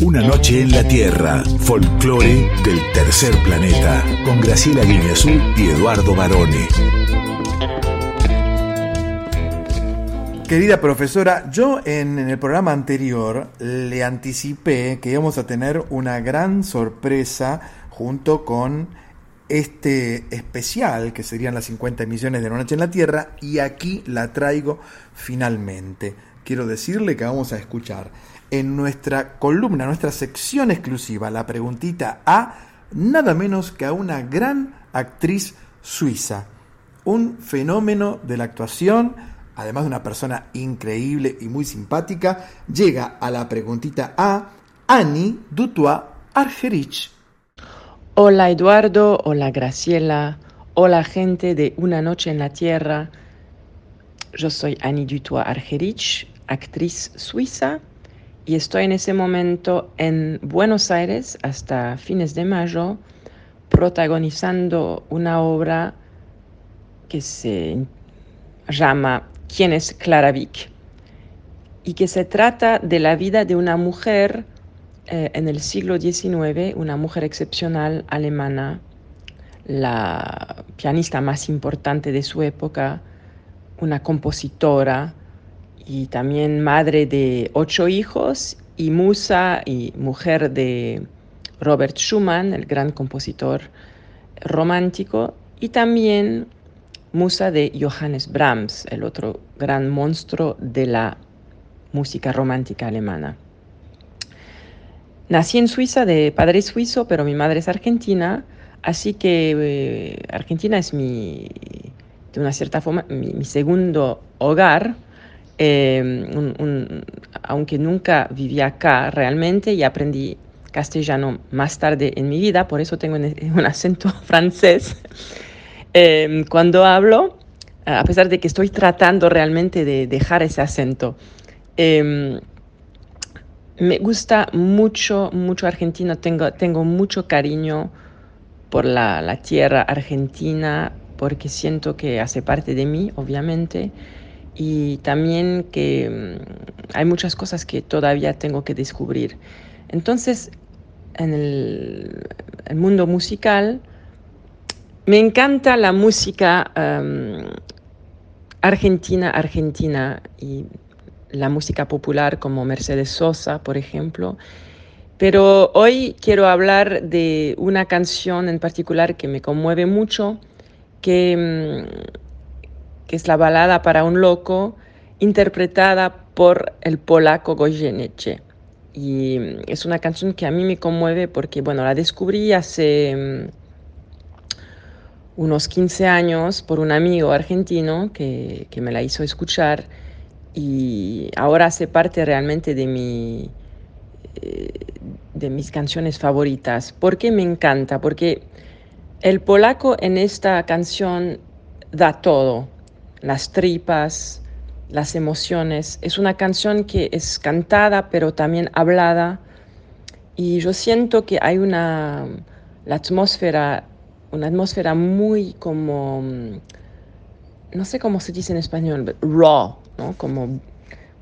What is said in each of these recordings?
Una noche en la Tierra, folclore del tercer planeta, con Graciela Guineazú y Eduardo Barone. Querida profesora, yo en, el programa anterior le anticipé que íbamos a tener una gran sorpresa junto con este especial que serían las 50 emisiones de Una Noche en la Tierra y aquí la traigo finalmente. Quiero decirle que vamos a escuchar en nuestra columna, nuestra sección exclusiva, la preguntita a nada menos que a una gran actriz suiza, un fenómeno de la actuación, además de una persona increíble y muy simpática, llega a la preguntita A, Annie Dutois Argerich. Hola Eduardo, hola Graciela, hola gente de Una Noche en la Tierra. Yo soy Annie Dutois Argerich, actriz suiza, y estoy en ese momento en Buenos Aires hasta fines de mayo protagonizando una obra que se llama quién es Clara Vick y que se trata de la vida de una mujer eh, en el siglo XIX, una mujer excepcional alemana, la pianista más importante de su época, una compositora y también madre de ocho hijos y musa y mujer de Robert Schumann, el gran compositor romántico, y también musa de Johannes Brahms, el otro gran monstruo de la música romántica alemana. Nací en Suiza de padre suizo, pero mi madre es argentina, así que eh, Argentina es mi, de una cierta forma, mi, segundo hogar, eh, aunque nunca viví acá realmente y aprendí castellano más tarde en mi vida, por eso tengo un acento francés. Em, cuando hablo, a pesar de que estoy tratando realmente de dejar ese acento, em, me gusta mucho, mucho Argentina, tengo, tengo mucho cariño por la, la, tierra argentina, porque siento que hace parte de mí, obviamente, y también que em, hay muchas cosas que todavía tengo que descubrir. Entonces, en el, el mundo musical, me encanta la música em, argentina, argentina y la música popular como Mercedes Sosa, por ejemplo. Pero hoy quiero hablar de una canción en particular que me conmueve mucho, que, em, que es la balada para un loco, interpretada por el polaco Goyeneche. Y em, es una canción que a mí me conmueve porque, bueno, la descubrí hace unos 15 años por un amigo argentino que, que, me la hizo escuchar y ahora hace parte realmente de, mi, eh, de mis canciones favoritas. ¿Por qué me encanta? Porque el polaco en esta canción da todo, las tripas, las emociones. Es una canción que es cantada pero también hablada y yo siento que hay una, la atmósfera una atmósfera muy como, mm, no sé cómo se dice en español, raw, ¿no? como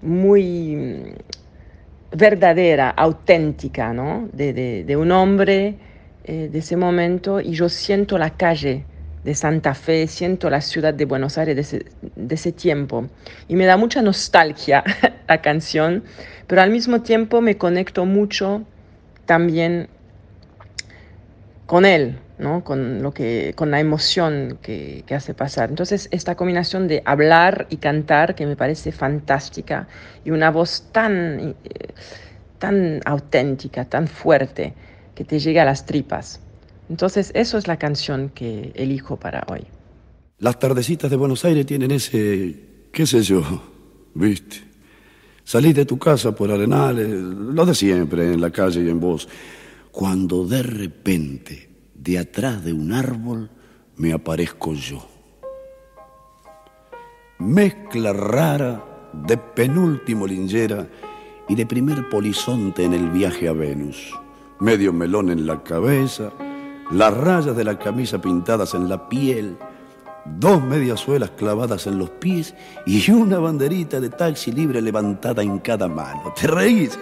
muy mm, verdadera, auténtica, ¿no? de, un hombre eh, de ese momento y yo siento la calle de Santa Fe, siento la ciudad de Buenos Aires de ese, de ese tiempo y me da mucha nostalgia la canción, pero al mismo tiempo me conecto mucho también con él, ¿no? con, lo que, con la emoción que, que, hace pasar. Entonces, esta combinación de hablar y cantar que me parece fantástica y una voz tan, eh, tan auténtica, tan fuerte, que te llega a las tripas. Entonces, eso es la canción que elijo para hoy. Las tardecitas de Buenos Aires tienen ese, qué sé yo, viste. Salís de tu casa por Arenales, lo de siempre, en la calle y en voz, cuando de repente de atrás de un árbol me aparezco yo. Mezcla rara de penúltimo linjera y de primer polizonte en el viaje a Venus. Medio melón en la cabeza, las rayas de la camisa pintadas en la piel, dos mediasuelas clavadas en los pies y una banderita de taxi libre levantada en cada mano. ¿Te reís?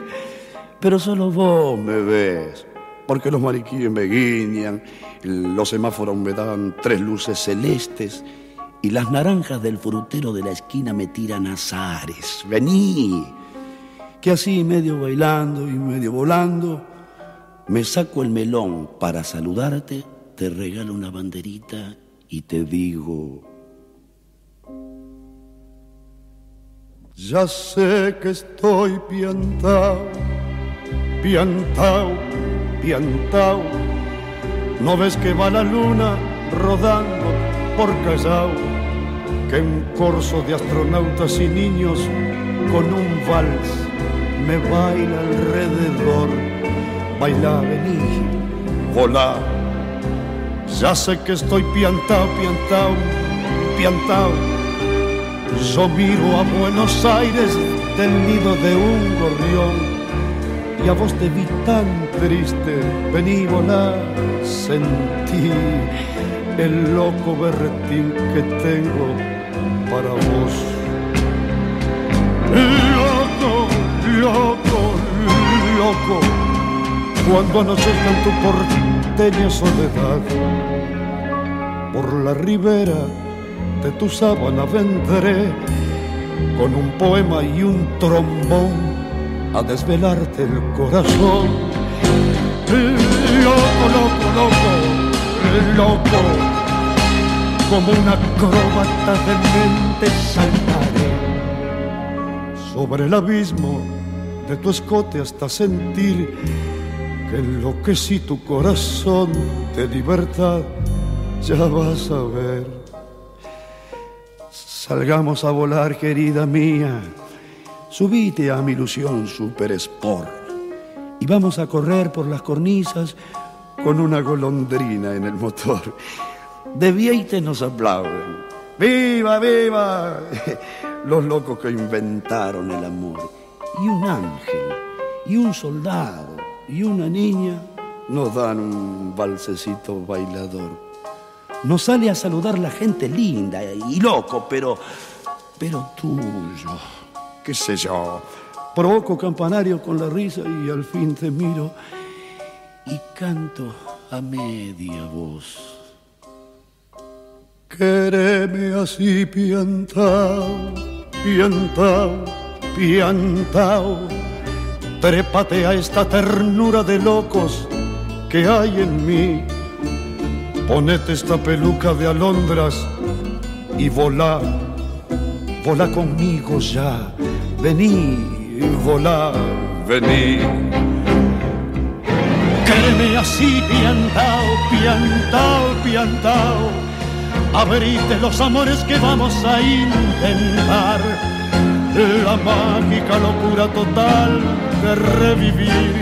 Pero solo vos me ves, porque los mariquíes me guiñan, los semáforos me dan tres luces celestes y las naranjas del frutero de la esquina me tiran azares. Vení, que así medio bailando y medio volando, me saco el melón para saludarte, te regalo una banderita y te digo... Ya sé que estoy piantao, piantao, piantao. ¿No ves que va la luna rodando por Callao? que un corso de astronautas y niños con un vals me baila alrededor. Baila, vení, volá. Ya sé que estoy piantao, piantao, piantao. Yo miro a Buenos Aires del nido de un gorrión y a vos te vi tan triste. Vení, volá, sentí el loco berretín que tengo para vos. Loco, loco, loco, cuando anochezca en tu porteña soledad, por la ribera de tu sábana vendré con un poema y un trombón a desvelarte el corazón. Loco, loco, loco, loco como una acróbata de mente saltaré sobre el abismo de tu escote hasta sentir que enloquecí tu corazón de libertad, ya vas a ver. Salgamos a volar, querida mía, subite a mi ilusión super sport y vamos a correr por las cornisas con una golondrina en el motor de Vieite nos aplauden. ¡Viva, viva! Los locos que inventaron el amor. Y un ángel, y un soldado, y una niña nos dan un balsecito bailador. Nos sale a saludar la gente linda y loco, pero, pero tuyo, qué sé yo. Provoco campanario con la risa y al fin te miro y canto a media voz. Quereme así piantao, piantao, piantao. Trépate a esta ternura de locos que hay en mí. Ponete esta peluca de alondras y volá, volá conmigo ya. Vení, volá, vení. Quereme así piantao, piantao, piantao abrite los amores que vamos a intentar. La mágica locura total de revivir.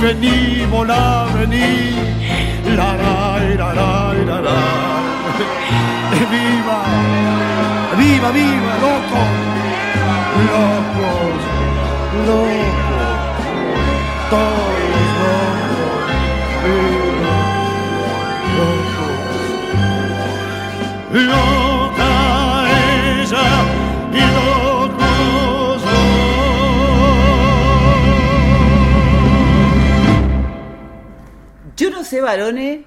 Vení, volá, vení. La, la, la, la, la, la. Viva, viva, viva, loco. Locos, locos, todos locos. Viva, locos. Loca ella y Yo no sé, varones,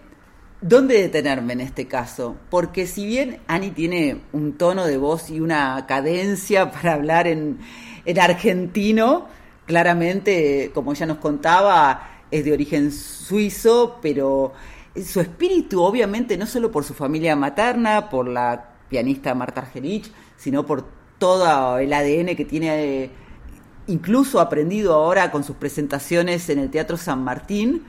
dónde detenerme en este caso, porque si bien Ani tiene un tono de voz y una cadencia para hablar en, en argentino, claramente, como ella nos contaba, es de origen suizo, pero su espíritu, obviamente, no solo por su familia materna, por la pianista Marta Argerich, sino por todo el ADN que tiene, incluso aprendido ahora con sus presentaciones en el Teatro San Martín,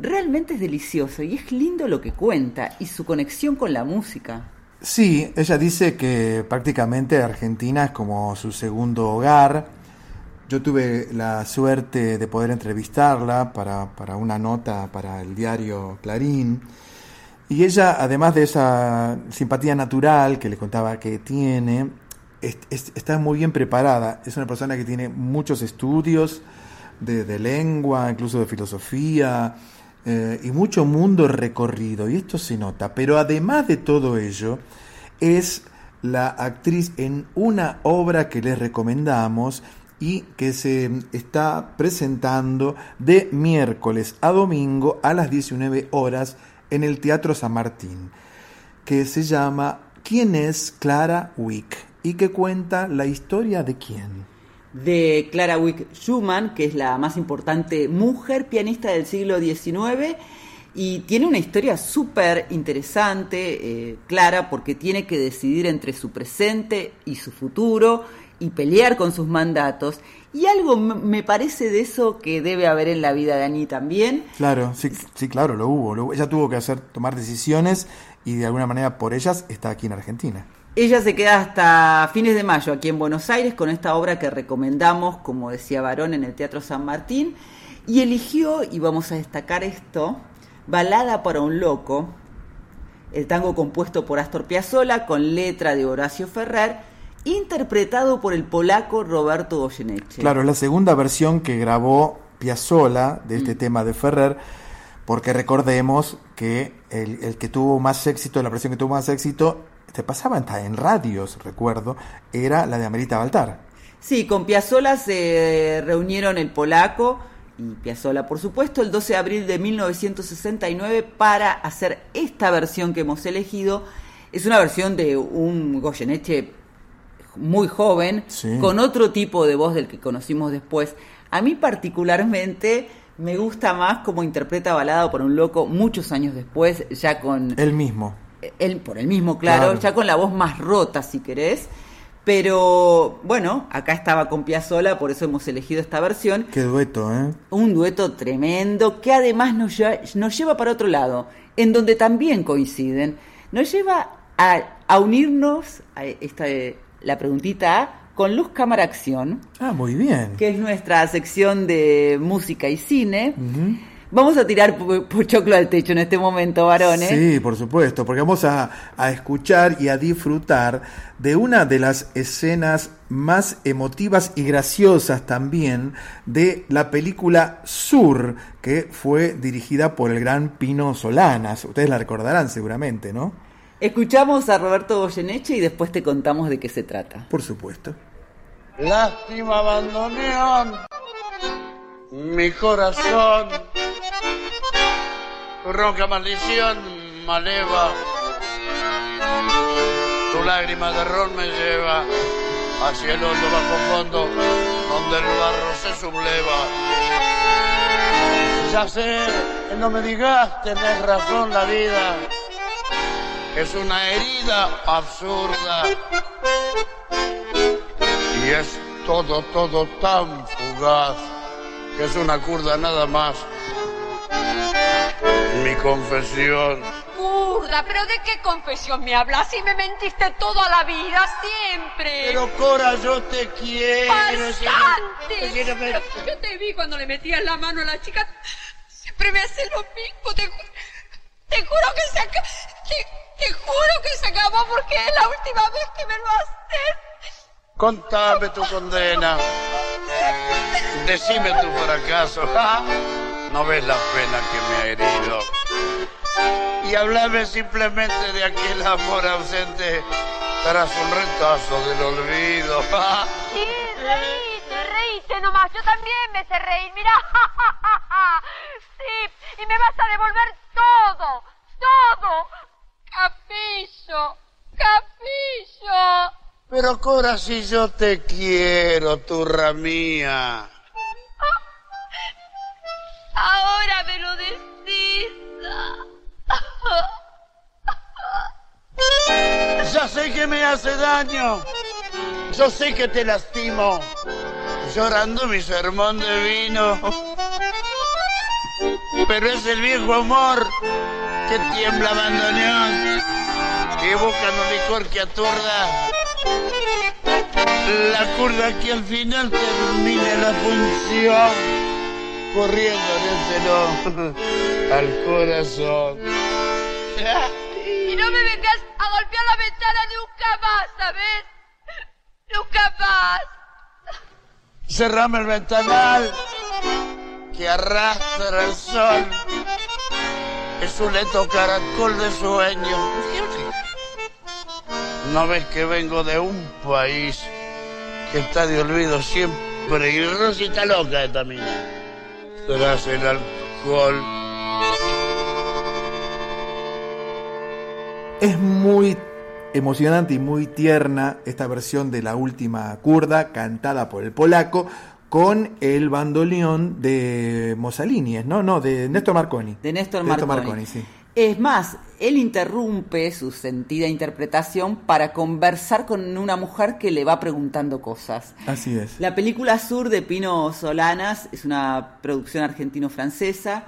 realmente es delicioso y es lindo lo que cuenta y su conexión con la música. Sí, ella dice que prácticamente Argentina es como su segundo hogar yo tuve la suerte de poder entrevistarla para, para una nota para el diario Clarín. Y ella, además de esa simpatía natural que le contaba que tiene, está muy bien preparada. Es una persona que tiene muchos estudios de, lengua, incluso de filosofía, eh, y mucho mundo recorrido. Y esto se nota. Pero además de todo ello, es la actriz en una obra que les recomendamos y que se está presentando de miércoles a domingo a las 19 horas en el Teatro San Martín, que se llama ¿Quién es Clara Wick? y que cuenta la historia de quién. De Clara Wick Schumann, que es la más importante mujer pianista del siglo XIX y tiene una historia súper interesante, eh, clara, porque tiene que decidir entre su presente y su futuro y pelear con sus mandatos. Y algo me parece de eso que debe haber en la vida de Annie también. Claro, sí, sí claro, lo hubo, Ella tuvo que hacer, tomar decisiones y de alguna manera por ellas está aquí en Argentina. Ella se queda hasta fines de mayo aquí en Buenos Aires con esta obra que recomendamos, como decía Barón, en el Teatro San Martín. Y eligió, y vamos a destacar esto, Balada para un loco, el tango compuesto por Astor Piazzolla con letra de Horacio Ferrer, interpretado por el polaco Roberto Goyeneche. Claro, es la segunda versión que grabó Piazzolla de este mm. tema de Ferrer, porque recordemos que el, que tuvo más éxito, la versión que tuvo más éxito, se pasaba en radios, recuerdo, era la de Amerita Baltar. Sí, con Piazzolla se reunieron el polaco, y Piazzolla, por supuesto, el 12 de abril de 1969 para hacer esta versión que hemos elegido. Es una versión de un Goyeneche muy joven, con otro tipo de voz del que conocimos después. A mí particularmente me gusta más cómo interpreta Balada por un loco muchos años después, ya con... El mismo. Él, por el mismo, claro, ya con la voz más rota, si querés. Pero bueno, acá estaba con Piazzola, por eso hemos elegido esta versión. Qué dueto, ¿eh? Un dueto tremendo que además nos lleva, nos lleva para otro lado, en donde también coinciden. Nos lleva a, unirnos a esta, la preguntita A con Luz Cámara Acción. Ah, muy bien. Que es nuestra sección de música y cine. Vamos a tirar pochoclo al techo en este momento, varones. Sí, por supuesto, porque vamos a, escuchar y a disfrutar de una de las escenas más emotivas y graciosas también de la película Sur, que fue dirigida por el gran Pino Solanas. Ustedes la recordarán seguramente, ¿no? Escuchamos a Roberto Goyeneche y después te contamos de qué se trata. Por supuesto. Lástima abandoneón mi corazón tu ronca maldición maleva, tu lágrima de ron me lleva hacia el hondo bajo fondo donde el barro se subleva. Ya sé, no me digas, tenés razón la vida, es una herida absurda y es todo, todo tan fugaz que es una curda nada más mi confesión. Curda, pero ¿de qué confesión me hablas? Si me mentiste toda la vida, siempre. Pero Cora, yo te quiero. ¡Bastante! Yo te vi cuando le metías la mano a la chica. Siempre me hace lo mismo. Te, te juro que se acabó. Te, juro que se acabó porque es la última vez que me lo haces. Contame tu condena. Decime tu fracaso. No ves la pena que me ha herido. Y hablame simplemente de aquel amor ausente tras un retazo del olvido. Sí, reíste, reíste nomás. Yo también me sé reír, mira. Sí, y me vas a devolver todo, todo. Capillo, capillo. Pero Cora, si yo te quiero, turra mía. Ahora me lo decís. Ya sé que me hace daño. Yo sé que te lastimo. Llorando mi sermón de vino. Pero es el viejo amor que tiembla abandoneón. Que busca un licor que aturda. La curda que al final termine la función corriendo en al corazón. Y no me vengas a golpear la ventana nunca más, ¿sabes? Nunca más. Cerrame el ventanal que arrastra el sol. Es un lento caracol de sueño. No ves que vengo de un país que está de olvido siempre y Rosita loca esta mina. Tras el alcohol. Es muy emocionante y muy tierna esta versión de la última kurda cantada por el polaco con el bandoneón de Mussolini, ¿no? No, de Néstor Marconi. De Néstor Marconi. sí. Es más, él interrumpe su sentida interpretación para conversar con una mujer que le va preguntando cosas. Así es. La película Sur de Pino Solanas es una producción argentino-francesa.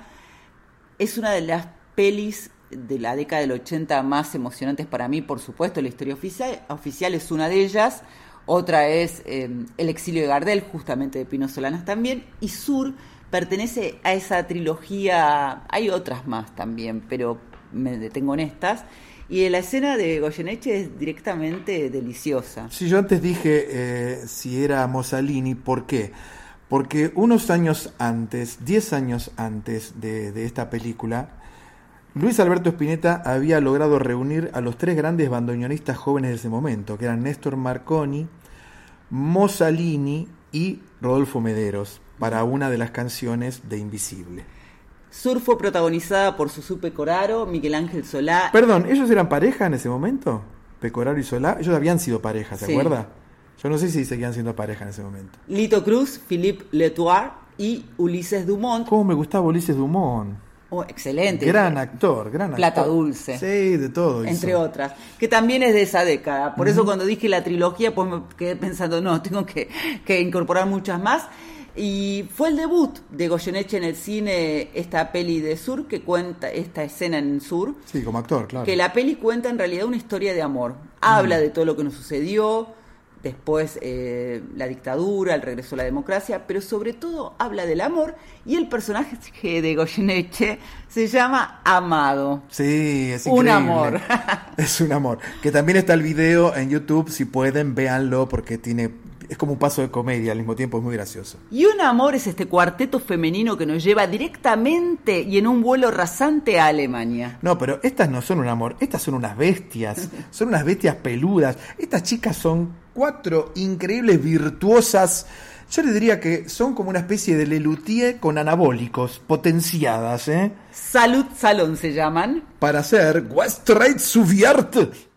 Es una de las pelis de la década del 80 más emocionantes para mí, por supuesto. La historia oficial, oficial es una de ellas. Otra es eh, El exilio de Gardel, justamente de Pino Solanas también. Y Sur pertenece a esa trilogía, hay otras más también, pero me detengo en estas. Y la escena de Goyeneche es directamente deliciosa. Sí, yo antes dije eh, si era Mussolini, ¿por qué? Porque unos años antes, 10 años antes de, esta película, Luis Alberto Spinetta había logrado reunir a los tres grandes bandoneonistas jóvenes de ese momento, que eran Néstor Marconi, Mussolini y Rodolfo Mederos, para una de las canciones de Invisible. Sur fue protagonizada por Susu Pecoraro, Miguel Ángel Solá. Perdón, ¿ellos eran pareja en ese momento? Pecoraro y Solá, ellos habían sido pareja, ¿se Sí. acuerda? Yo no sé si seguían siendo pareja en ese momento. Lito Cruz, Philippe Letoir y Ulises Dumont. ¿Cómo me gustaba Ulises Dumont? Oh, excelente. Gran actor, gran actor. Plata Dulce. Sí, de todo. Entre hizo. otras, que también es de esa década. Por eso cuando dije la trilogía, pues me quedé pensando, no, tengo que, que incorporar muchas más. Y fue el debut de Goyeneche en el cine, esta peli de Sur, que cuenta esta escena en Sur, Sí, como actor, claro. que la peli cuenta en realidad una historia de amor. Habla de todo lo que nos sucedió, después eh, la dictadura, el regreso a la democracia, pero sobre todo habla del amor y el personaje de Goyeneche se llama Amado. Sí, es Un increíble. amor. es un amor. Que también está el video en YouTube, si pueden, véanlo porque tiene es como un paso de comedia al mismo tiempo, es muy gracioso. Y un amor es este cuarteto femenino que nos lleva directamente y en un vuelo rasante a Alemania. No, pero estas no son un amor, estas son unas bestias, son unas bestias peludas. Estas chicas son cuatro increíbles virtuosas. Yo le diría que son como una especie de Lelutier con anabólicos, potenciadas, ¿eh? Salud Salón se llaman. Para hacer Westreit Suviert.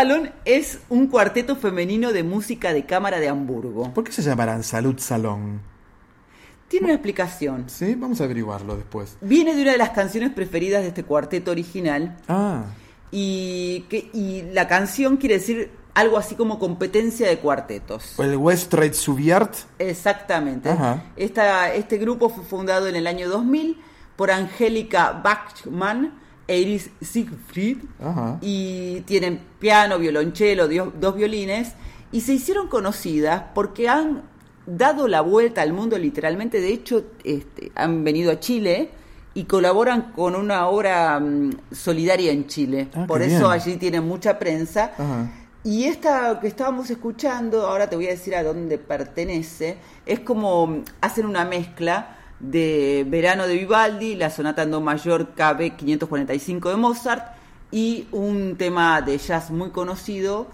Salón es un cuarteto femenino de música de cámara de Hamburgo. ¿Por qué se llamarán Salud Salón? Tiene una explicación. Sí, vamos a averiguarlo después. Viene de una de las canciones preferidas de este cuarteto original Ah, y, que, y la canción quiere decir algo así como competencia de cuartetos. el West Trade Subiart. Exactamente. Ajá. Esta, este grupo fue fundado en el año 2000 por Angélica Bachmann Iris Siegfried Ajá. y tienen piano, violonchelo, dos violines y se hicieron conocidas porque han dado la vuelta al mundo literalmente. De hecho, este, han venido a Chile y colaboran con una obra mm, solidaria en Chile. Ah, Por eso bien. allí tienen mucha prensa. Ajá. Y esta que estábamos escuchando, ahora te voy a decir a dónde pertenece, es como mm, hacen una mezcla de Verano de Vivaldi, la sonata en do mayor KB 545 de Mozart y un tema de jazz muy conocido,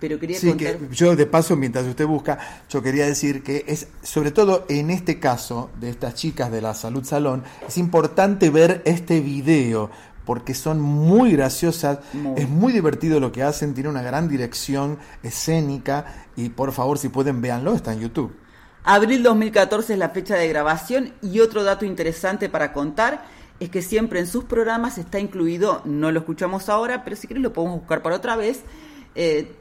pero quería Sí, contar... que yo de paso, mientras usted busca, yo quería decir que es, sobre todo en este caso de estas chicas de la Salud Salón, es importante ver este video porque son muy graciosas, Muy. es muy divertido lo que hacen, tiene una gran dirección escénica y por favor si pueden véanlo, está en YouTube. Abril 2014 es la fecha de grabación y otro dato interesante para contar es que siempre en sus programas está incluido, no lo escuchamos ahora, pero si quieres lo podemos buscar para otra vez, eh,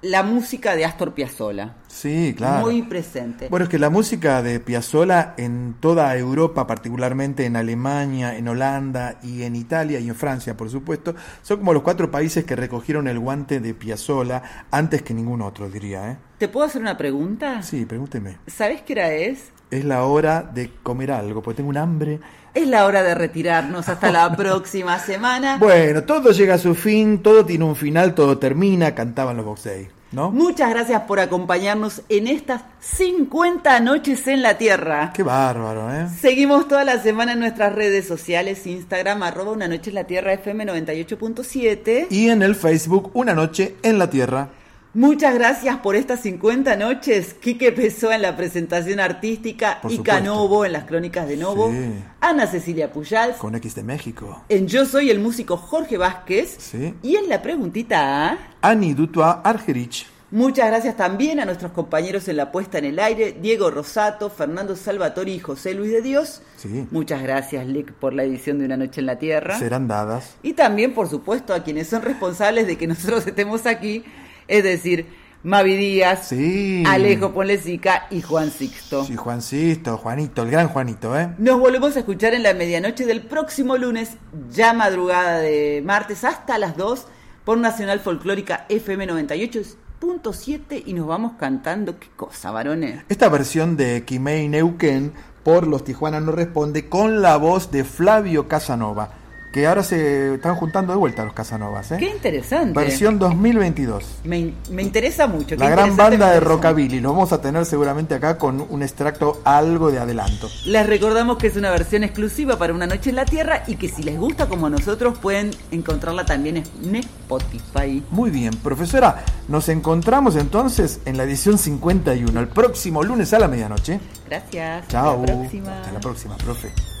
la música de Astor Piazzolla. Sí, claro. Muy presente. Bueno, es que la música de Piazzolla en toda Europa, particularmente en Alemania, en Holanda y en Italia y en Francia, por supuesto, son como los cuatro países que recogieron el guante de Piazzolla antes que ningún otro, diría. ¿eh? ¿Te puedo hacer una pregunta? Sí, pregúnteme. ¿Sabes qué hora es? Es la hora de comer algo, porque tengo un hambre. Es la hora de retirarnos hasta la próxima semana. Bueno, todo llega a su fin, todo tiene un final, todo termina, cantaban los Box Day, ¿no? Muchas gracias por acompañarnos en estas 50 noches en la Tierra. Qué bárbaro, ¿eh? Seguimos toda la semana en nuestras redes sociales, Instagram, arroba una noche en la Tierra FM 98.7. Y en el Facebook, Una Noche en la Tierra. Muchas gracias por estas 50 noches. Quique Pesó en la presentación artística Por y supuesto. Canovo en las crónicas de Novo. Sí. Ana Cecilia Pujals. Con X de México. En Yo Soy el músico Jorge Vázquez. Sí. Y en la preguntita A. Ani Dutua Argerich. Muchas gracias también a nuestros compañeros en la puesta en el aire, Diego Rosato, Fernando Salvatori y José Luis de Dios. Sí. Muchas gracias, Lick, por la edición de Una Noche en la Tierra. Serán dadas. Y también, por supuesto, a quienes son responsables de que nosotros estemos aquí, es decir, Mavi Díaz, Sí. Alejo Ponlecica y Juan Sixto. Sí, Juancito, Juanito, el gran Juanito, ¿eh? Nos volvemos a escuchar en la medianoche del próximo lunes, ya madrugada de martes hasta las 2, por Nacional Folclórica FM 98.7 y nos vamos cantando. ¿Qué cosa, varones? Esta versión de Kimei Neuquén por Los Tijuana No Responde con la voz de Flavio Casanova, que ahora se están juntando de vuelta los Casanovas, ¿eh? Qué interesante. Versión 2022. Me, me interesa mucho. La gran banda de rockabilly. Lo vamos a tener seguramente acá con un extracto algo de adelanto. Les recordamos que es una versión exclusiva para Una Noche en la Tierra y que si les gusta como nosotros pueden encontrarla también en Spotify. Muy bien, profesora, nos encontramos entonces en la edición 51, el próximo lunes a la medianoche. Gracias. Chao. Hasta la próxima. Hasta la próxima, profe.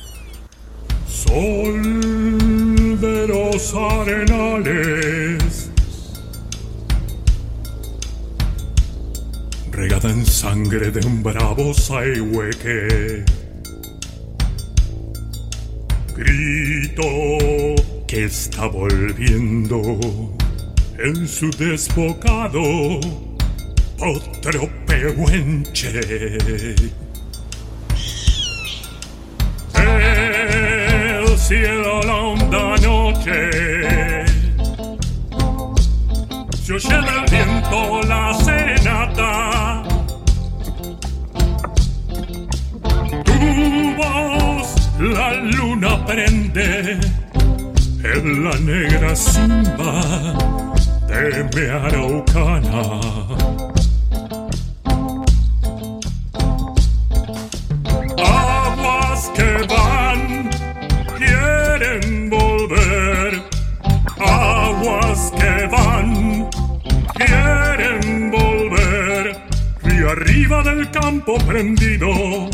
Sol de los arenales, regada en sangre de un bravo saihueque. Grito que está volviendo en su desbocado otro pehuenche. Cielo la honda noche. Se oye del viento la serenata. Tu voz la luna prende en la negra simba de mi araucana campo prendido,